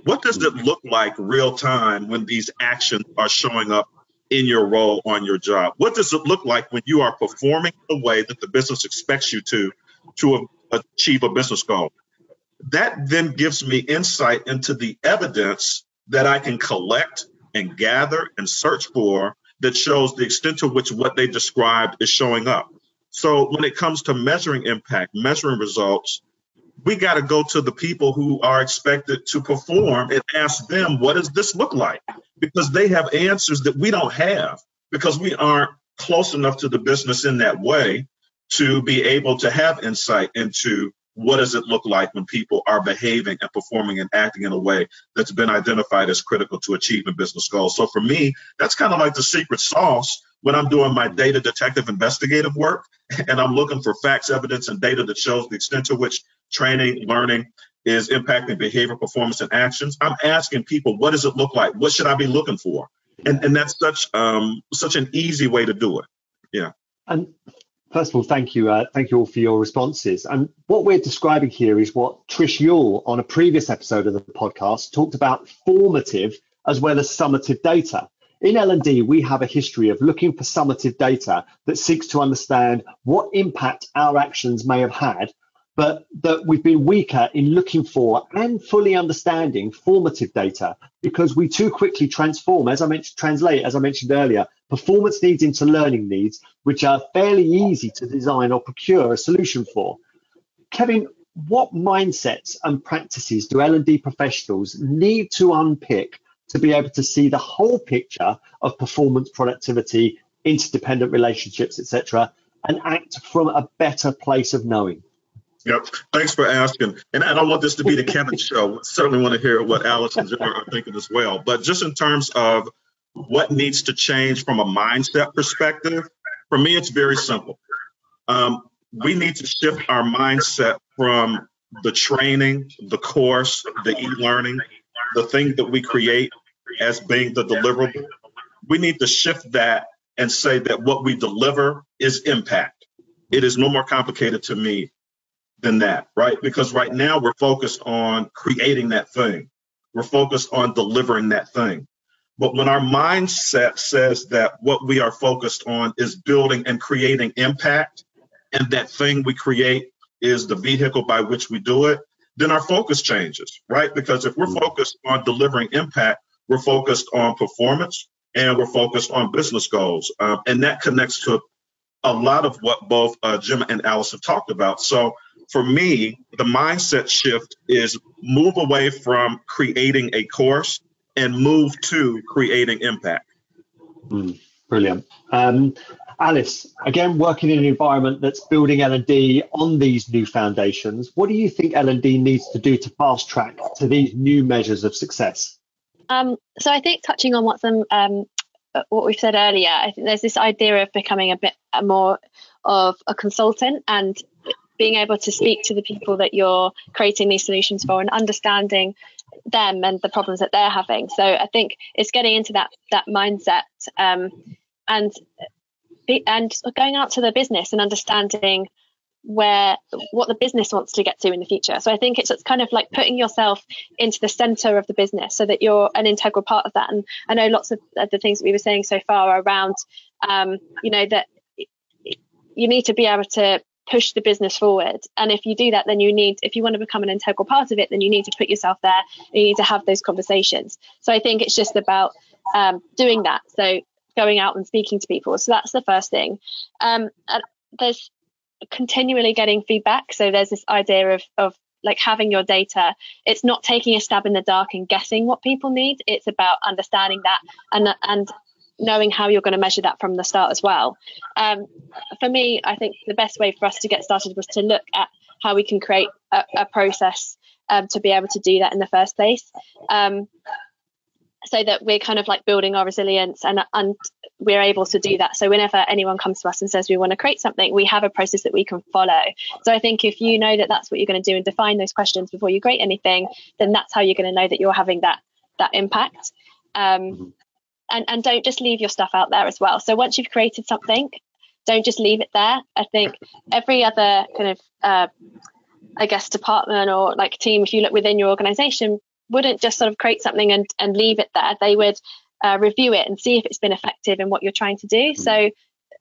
D: What does it look like real time when these actions are showing up in your role on your job? What does it look like when you are performing the way that the business expects you to to a- achieve a business goal? That then gives me insight into the evidence that I can collect and gather and search for that shows the extent to which what they described is showing up. So when it comes to measuring impact, measuring results, we got to go to the people who are expected to perform and ask them, what does this look like? Because they have answers that we don't have because we aren't close enough to the business in that way to be able to have insight into what does it look like when people are behaving and performing and acting in a way that's been identified as critical to achieving business goals. So for me, that's kind of like the secret sauce when I'm doing my data detective investigative work and I'm looking for facts, evidence, and data that shows the extent to which training, learning is impacting behavior, performance, and actions. I'm asking people, what does it look like? What should I be looking for? And and that's such um such an easy way to do it. Yeah.
A: And first of all, thank you, uh, thank you all for your responses. And what we're describing here is what Trish Uhl on a previous episode of the podcast talked about formative as well as summative data. In L&D, we have a history of looking for summative data that seeks to understand what impact our actions may have had, but that we've been weaker in looking for and fully understanding formative data because we too quickly transform, as I mentioned, translate, as I mentioned earlier, performance needs into learning needs, which are fairly easy to design or procure a solution for. Kevin, what mindsets and practices do L&D professionals need to unpick to be able to see the whole picture of performance, productivity, interdependent relationships, etc., and act from a better place of knowing?
D: Yep. Thanks for asking. And I don't want this to be the Kevin show. Certainly want to hear what Alice and Jim are thinking as well. But just in terms of what needs to change from a mindset perspective, for me, it's very simple. Um, we need to shift our mindset from the training, the course, the e-learning, the thing that we create as being the deliverable. We need to shift that and say that what we deliver is impact. It is no more complicated to me than that, right? Because right now we're focused on creating that thing. We're focused on delivering that thing. But when our mindset says that what we are focused on is building and creating impact, and that thing we create is the vehicle by which we do it, then our focus changes, right? Because if we're focused on delivering impact, we're focused on performance and we're focused on business goals. Um, and that connects to a lot of what both uh, Jim and Alice have talked about. So for me, the mindset shift is move away from creating a course and move to creating impact.
A: Mm, brilliant. Um, Alice, again, working in an environment that's building L&D on these new foundations, what do you think L&D needs to do to fast track to these new measures of success?
C: Um, so I think touching on what some um, what we've said earlier, I think there's this idea of becoming a bit more of a consultant and being able to speak to the people that you're creating these solutions for and understanding them and the problems that they're having. So I think it's getting into that that mindset um, and and going out to the business and understanding where what the business wants to get to in the future. So I think it's, it's kind of like putting yourself into the center of the business so that you're an integral part of that. And I know lots of the things that we were saying so far around, um, you know, that you need to be able to push the business forward. And if you do that, then you need, if you want to become an integral part of it, then you need to put yourself there. you need to have those conversations. So I think it's just about um, doing that. So going out and speaking to people. So that's the first thing. Um, there's continually getting feedback. So there's this idea of of like having your data. It's not taking a stab in the dark and guessing what people need. It's about understanding that and and knowing how you're going to measure that from the start as well. Um, for me, I think the best way for us to get started was to look at how we can create a, a process um, to be able to do that in the first place. Um, so that we're kind of like building our resilience and and we're able to do that. So whenever anyone comes to us and says we want to create something, we have a process that we can follow. So I think if you know that that's what you're going to do and define those questions before you create anything, then that's how you're going to know that you're having that that impact. Um, mm-hmm. and and don't just leave your stuff out there as well. So once you've created something, don't just leave it there. I think every other kind of uh, I guess department or like team, if you look within your organization, wouldn't just sort of create something and, and leave it there. They would uh, review it and see if it's been effective in what you're trying to do. Mm-hmm. So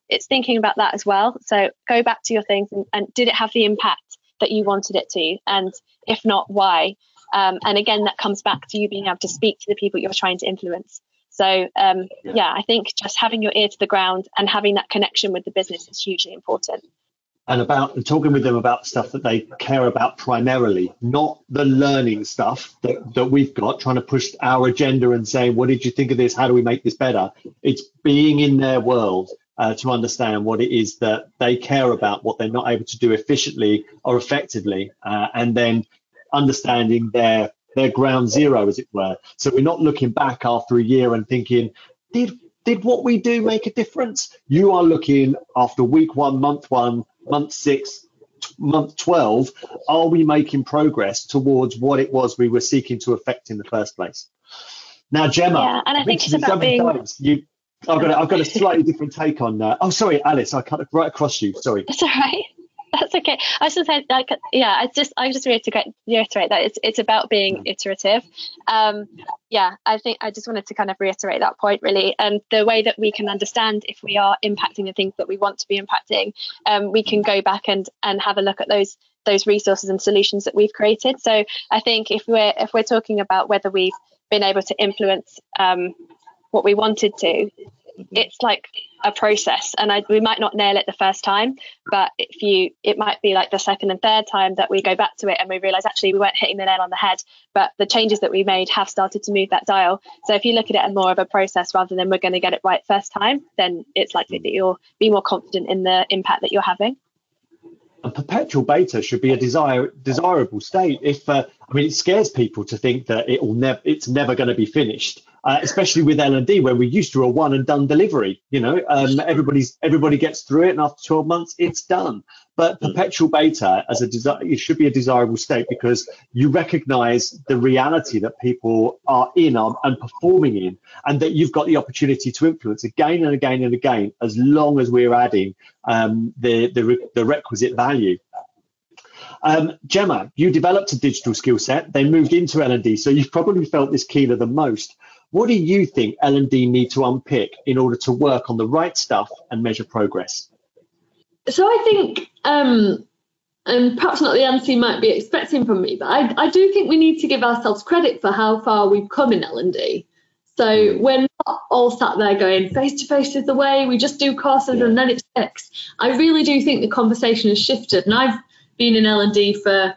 C: it's thinking about that as well. So go back to your things and, and, did it have the impact that you wanted it to? And if not, why? Um, and again, that comes back to you being able to speak to the people you're trying to influence. So um, yeah. yeah, I think just having your ear to the ground and having that connection with the business is hugely important
A: and about and talking with them about stuff that they care about primarily, not the learning stuff that, that we've got, trying to push our agenda and saying, what did you think of this? How do we make this better? It's being in their world uh, to understand what it is that they care about, what they're not able to do efficiently or effectively, uh, and then understanding their their ground zero, as it were. So we're not looking back after a year and thinking, did did what we do make a difference? You are looking after week one, month one, month six, month 12, are we making progress towards what it was we were seeking to affect in the first place? Now, Gemma,
C: yeah, and I, I think, think it's about being. Times,
A: you, I've got, a, I've got a slightly different take on that. Oh, sorry, Alice, I cut right across you. Sorry.
C: That's all right. That's okay. I just said, like, yeah, I just, I just reiterate, reiterate that it's, it's about being iterative. Um, yeah, I think I just wanted to kind of reiterate that point really, and the way that we can understand if we are impacting the things that we want to be impacting, um, we can go back and and have a look at those those resources and solutions that we've created. So I think if we're if we're talking about whether we've been able to influence um, what we wanted to, it's like a process and I, we might not nail it the first time but if you it might be like the second and third time that we go back to it and we realize actually we weren't hitting the nail on the head but the changes that we made have started to move that dial so if you look at it as more of a process rather than we're going to get it right first time then it's likely that you'll be more confident in the impact that you're having
A: a perpetual beta should be a desire, desirable state. If uh, I mean, it scares people to think that it will never, it's never going to be finished uh, especially with L&D where we used to a one and done delivery. You know, um, everybody's everybody gets through it, and after 12 months, it's done. But hmm. perpetual beta as a it should be a desirable state because you recognise the reality that people are in and performing in, and that you've got the opportunity to influence again and again and again, as long as we're adding um, the, the the requisite value. Um, Gemma, you developed a digital skill set, then moved into L&D, so you've probably felt this keener than most. What do you think L&D need to unpick in order to work on the right stuff and measure progress?
B: So I think, um, and perhaps not the answer you might be expecting from me, but I, I do think we need to give ourselves credit for how far we've come in L&D. So mm. we're not all sat there going face to face is the way. We just do courses yeah. and then it's fixed. I really do think the conversation has shifted, and I've been in L and D for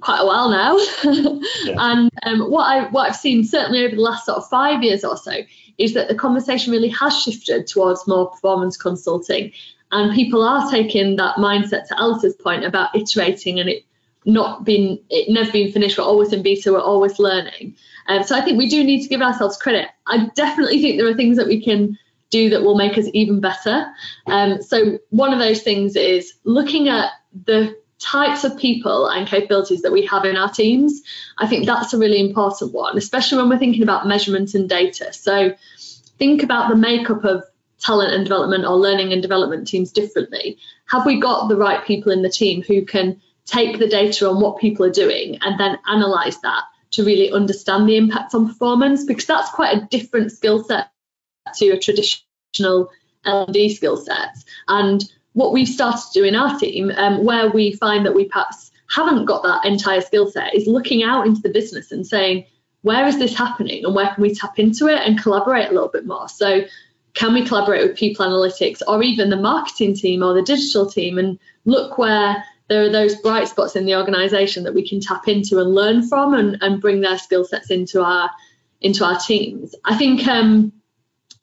B: quite a while now. yeah. And um, what I what I've seen certainly over the last sort of five years or so is that the conversation really has shifted towards more performance consulting, and people are taking that mindset to Alice's point about iterating and it not being it never being finished. We're always in beta. We're always learning. Um, so I think we do need to give ourselves credit. I definitely think there are things that we can do that will make us even better. Um, so one of those things is looking at the types of people and capabilities that we have in our teams. I think that's a really important one, especially when we're thinking about measurement and data. So think about the makeup of talent and development or learning and development teams differently. Have we got the right people in the team who can take the data on what people are doing and then analyze that to really understand the impact on performance? Because that's quite a different skill set to a traditional L&D skill set. And what we've started to do in our team, um, where we find that we perhaps haven't got that entire skill set, is looking out into the business and saying, where is this happening and where can we tap into it and collaborate a little bit more? So, can we collaborate with people analytics or even the marketing team or the digital team and look where there are those bright spots in the organization that we can tap into and learn from and, and bring their skill sets into our into our teams. I think um,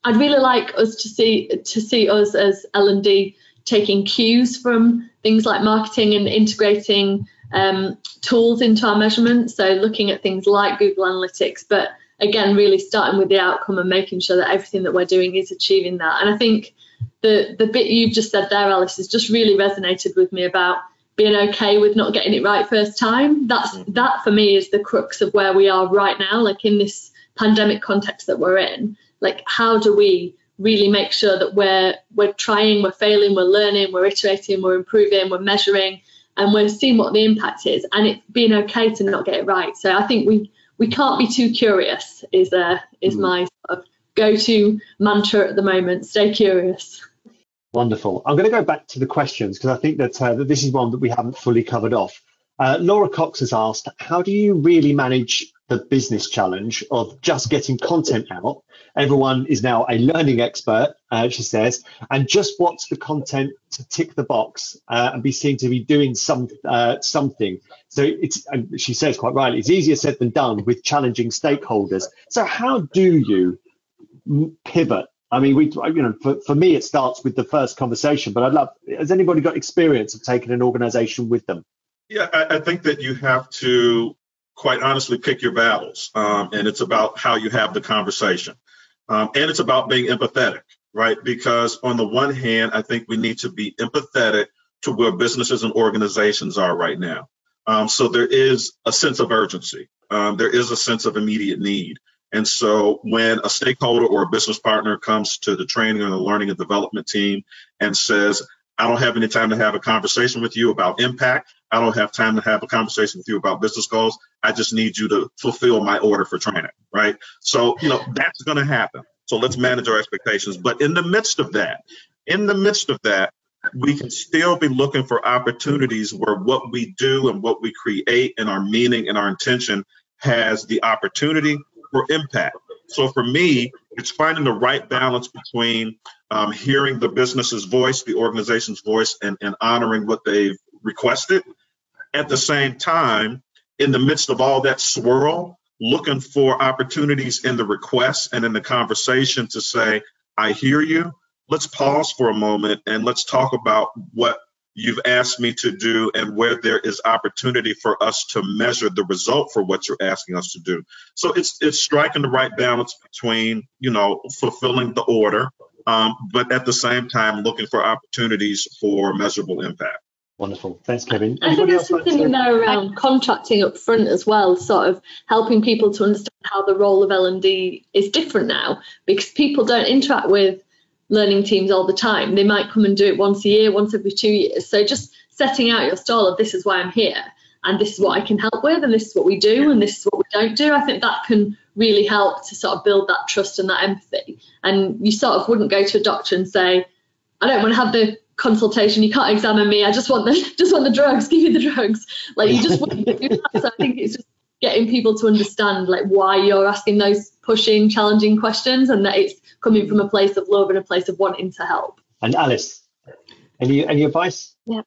B: I'd really like us to see to see us as L and D taking cues from things like marketing and integrating um, tools into our measurements. So looking at things like Google Analytics, but again, really starting with the outcome and making sure that everything that we're doing is achieving that. And I think the the bit you've just said there, Alice, has just really resonated with me about being okay with not getting it right first time. That's mm. that for me is the crux of where we are right now, like in this pandemic context that we're in. Like how do we really make sure that we're we're trying, we're failing, we're learning, we're iterating, we're improving, we're measuring, and we're seeing what the impact is, and it being okay to not get it right. So I think we we can't be too curious. Is uh, is mm. my sort of go-to mantra at the moment. Stay curious.
A: Wonderful. I'm going to go back to the questions because I think that, uh, that this is one that we haven't fully covered off. Uh, Laura Cox has asked, how do you really manage the business challenge of just getting content out. Everyone is now a learning expert, uh, she says, and just wants the content to tick the box uh, and be seen to be doing some uh, something. So it's, she says quite rightly, it's easier said than done with challenging stakeholders. So how do you pivot? I mean, we, you know, for, for me, it starts with the first conversation. But I'd love, has anybody got experience of taking an organization with them?
D: Yeah, I, I think that you have to quite honestly pick your battles. Um, and it's about how you have the conversation. Um, and it's about being empathetic, right? Because on the one hand, I think we need to be empathetic to where businesses and organizations are right now. Um, so there is a sense of urgency. Um, there is a sense of immediate need. And so when a stakeholder or a business partner comes to the training or the learning and development team and says, I don't have any time to have a conversation with you about impact. I don't have time to have a conversation with you about business goals. I just need you to fulfill my order for training, right? So, you know, that's going to happen. So let's manage our expectations. But in the midst of that, in the midst of that, we can still be looking for opportunities where what we do and what we create and our meaning and our intention has the opportunity for impact. So for me, it's finding the right balance between um, hearing the business's voice, the organization's voice, and, and honoring what they've requested. At the same time, in the midst of all that swirl, looking for opportunities in the request and in the conversation to say, I hear you. Let's pause for a moment and let's talk about what you've asked me to do and where there is opportunity for us to measure the result for what you're asking us to do. So it's it's striking the right balance between, you know, fulfilling the order, um, but at the same time looking for opportunities for measurable impact.
A: Wonderful. Thanks, Kevin.
B: Anybody I think there's something in um, there around contracting up front as well, sort of helping people to understand how the role of L&D is different now because people don't interact with learning teams all the time. They might come and do it once a year, once every two years. So just setting out your stall of this is why I'm here and this is what I can help with and this is what we do and this is what we don't do. I think that can really help to sort of build that trust and that empathy. And you sort of wouldn't go to a doctor and say, I don't want to have the consultation. You can't examine me. I just want the just want the drugs. Give me the drugs. Like you just wouldn't do that. So I think it's just getting people to understand like why you're asking those pushing, challenging questions, and that it's coming from a place of love and a place of wanting to help.
A: And Alice, any any advice?
C: Yeah.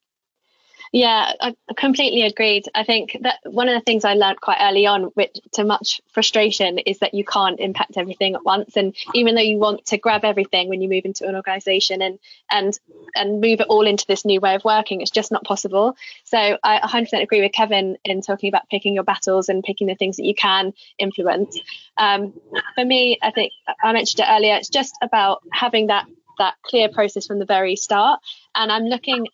C: Yeah, I completely agreed. I think that one of the things I learned quite early on, which to much frustration, is that you can't impact everything at once. And even though you want to grab everything when you move into an organization and and and move it all into this new way of working, it's just not possible. So I 100% agree with Kevin in talking about picking your battles and picking the things that you can influence. Um, for me, I think I mentioned it earlier. It's just about having that that clear process from the very start. And I'm looking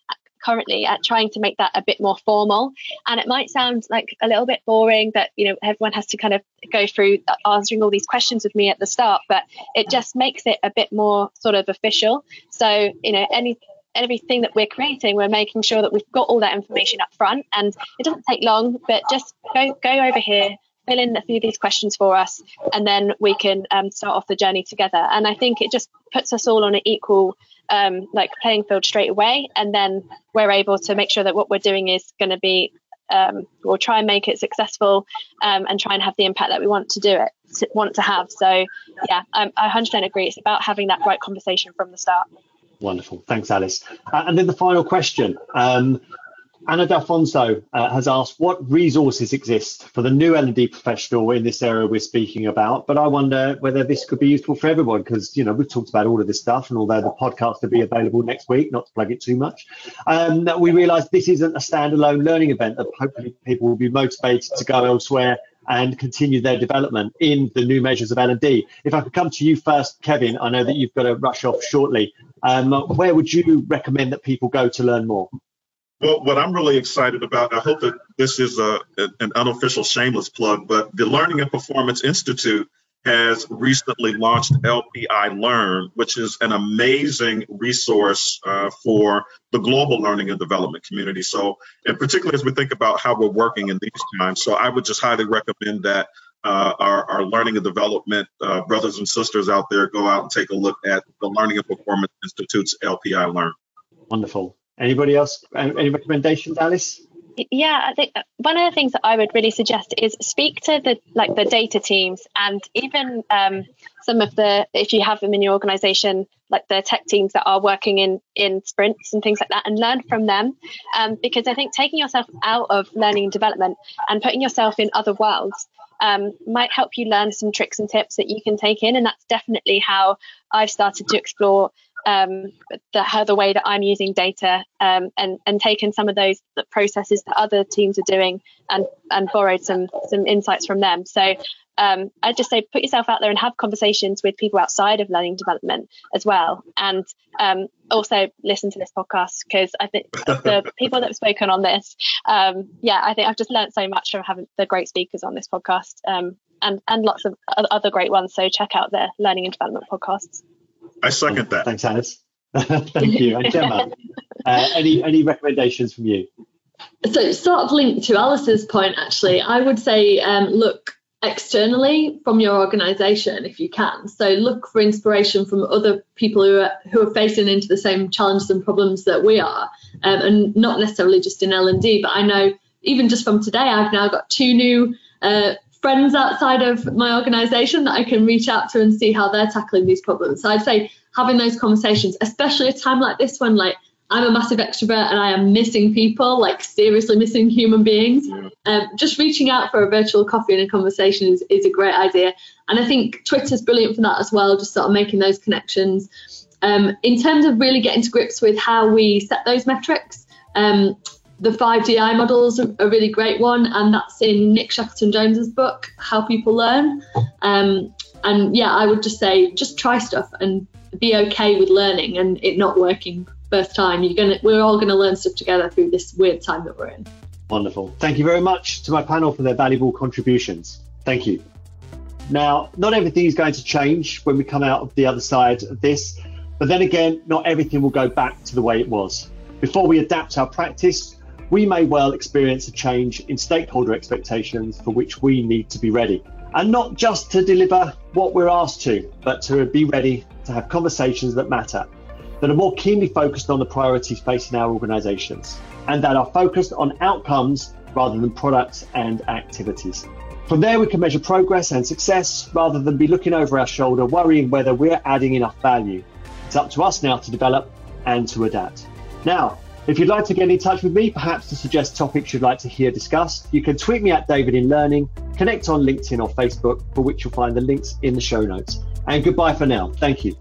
C: currently at trying to make that a bit more formal. And it might sound like a little bit boring that, you know, everyone has to kind of go through answering all these questions with me at the start, but it just makes it a bit more sort of official. So, you know, any everything that we're creating, we're making sure that we've got all that information up front. And it doesn't take long, but just go go over here, fill in a few of these questions for us, and then we can um, start off the journey together. And I think it just puts us all on an equal um, like playing field straight away, and then we're able to make sure that what we're doing is going to be um, we'll try and make it successful um, and try and have the impact that we want to do it to, want to have. So yeah I, I 100% agree. It's about having that right conversation from the start.
A: Wonderful. Thanks alice. Uh, and then the final question. Um, Anna D'Alfonso uh, has asked what resources exist for the new L&D professional in this area we're speaking about, but I wonder whether this could be useful for everyone because, you know, we've talked about all of this stuff and although the podcast will be available next week, not to plug it too much, um, we realise this isn't a standalone learning event that hopefully people will be motivated to go elsewhere and continue their development in the new measures of L&D. If I could come to you first, Kevin, I know that you've got to rush off shortly. Um, where would you recommend that people go to learn more?
D: Well, what I'm really excited about, I hope that this is a, an unofficial shameless plug, but the Learning and Performance Institute has recently launched LPI Learn, which is an amazing resource uh, for the global learning and development community. So, and particularly as we think about how we're working in these times, so I would just highly recommend that uh, our, our, learning and development uh, brothers and sisters out there go out and take a look at the Learning and Performance Institute's LPI Learn.
A: Wonderful. Anybody else? Any recommendations, Alice?
C: Yeah, I think one of the things that I would really suggest is speak to the like the data teams and even um, some of the if you have them in your organization, like the tech teams that are working in in sprints and things like that, and learn from them. Um, because I think taking yourself out of learning and development and putting yourself in other worlds um, might help you learn some tricks and tips that you can take in, and that's definitely how I've started to explore um, the how the way that I'm using data um, and and taken some of those processes that other teams are doing and and borrowed some some insights from them. So um, I just say put yourself out there and have conversations with people outside of learning development as well, and um, also listen to this podcast because I think the people that have spoken on this, um, yeah, I think I've just learned so much from having the great speakers on this podcast, um, and and lots of other great ones. So check out the learning and development podcasts.
D: I second that.
A: Thanks, Alice. Thank you. And Gemma, uh, any any recommendations from you?
B: So, sort of linked to Alice's point, actually, I would say um, look externally from your organisation if you can. So, look for inspiration from other people who are who are facing into the same challenges and problems that we are, um, and not necessarily just in L and D. But I know even just from today, I've now got two new uh, friends outside of my organization that I can reach out to and see how they're tackling these problems. So I'd say having those conversations, especially a time like this when like I'm a massive extrovert and I am missing people, like seriously missing human beings. Um, just reaching out for a virtual coffee and a conversation is, is a great idea. And I think Twitter's brilliant for that as well, just sort of making those connections. Um, in terms of really getting to grips with how we set those metrics, um, the 5DI model is a, really great one, and that's in Nick Shackleton Jones's book, How People Learn. Um, and yeah, I would just say just try stuff and be okay with learning and it not working first time. You're gonna, we're all gonna learn stuff together through this weird time that we're in.
A: Wonderful. Thank you very much to my panel for their valuable contributions. Thank you. Now, not everything is going to change when we come out of the other side of this, but then again, not everything will go back to the way it was. Before we adapt our practice, we may well experience a change in stakeholder expectations for which we need to be ready. And not just to deliver what we're asked to, but to be ready to have conversations that matter, that are more keenly focused on the priorities facing our organisations, and that are focused on outcomes rather than products and activities. From there, we can measure progress and success rather than be looking over our shoulder, worrying whether we're adding enough value. It's up to us now to develop and to adapt. Now, if you'd like to get in touch with me, perhaps to suggest topics you'd like to hear discussed, you can tweet me at David in Learning, connect on LinkedIn or Facebook, for which you'll find the links in the show notes. And goodbye for now. Thank you.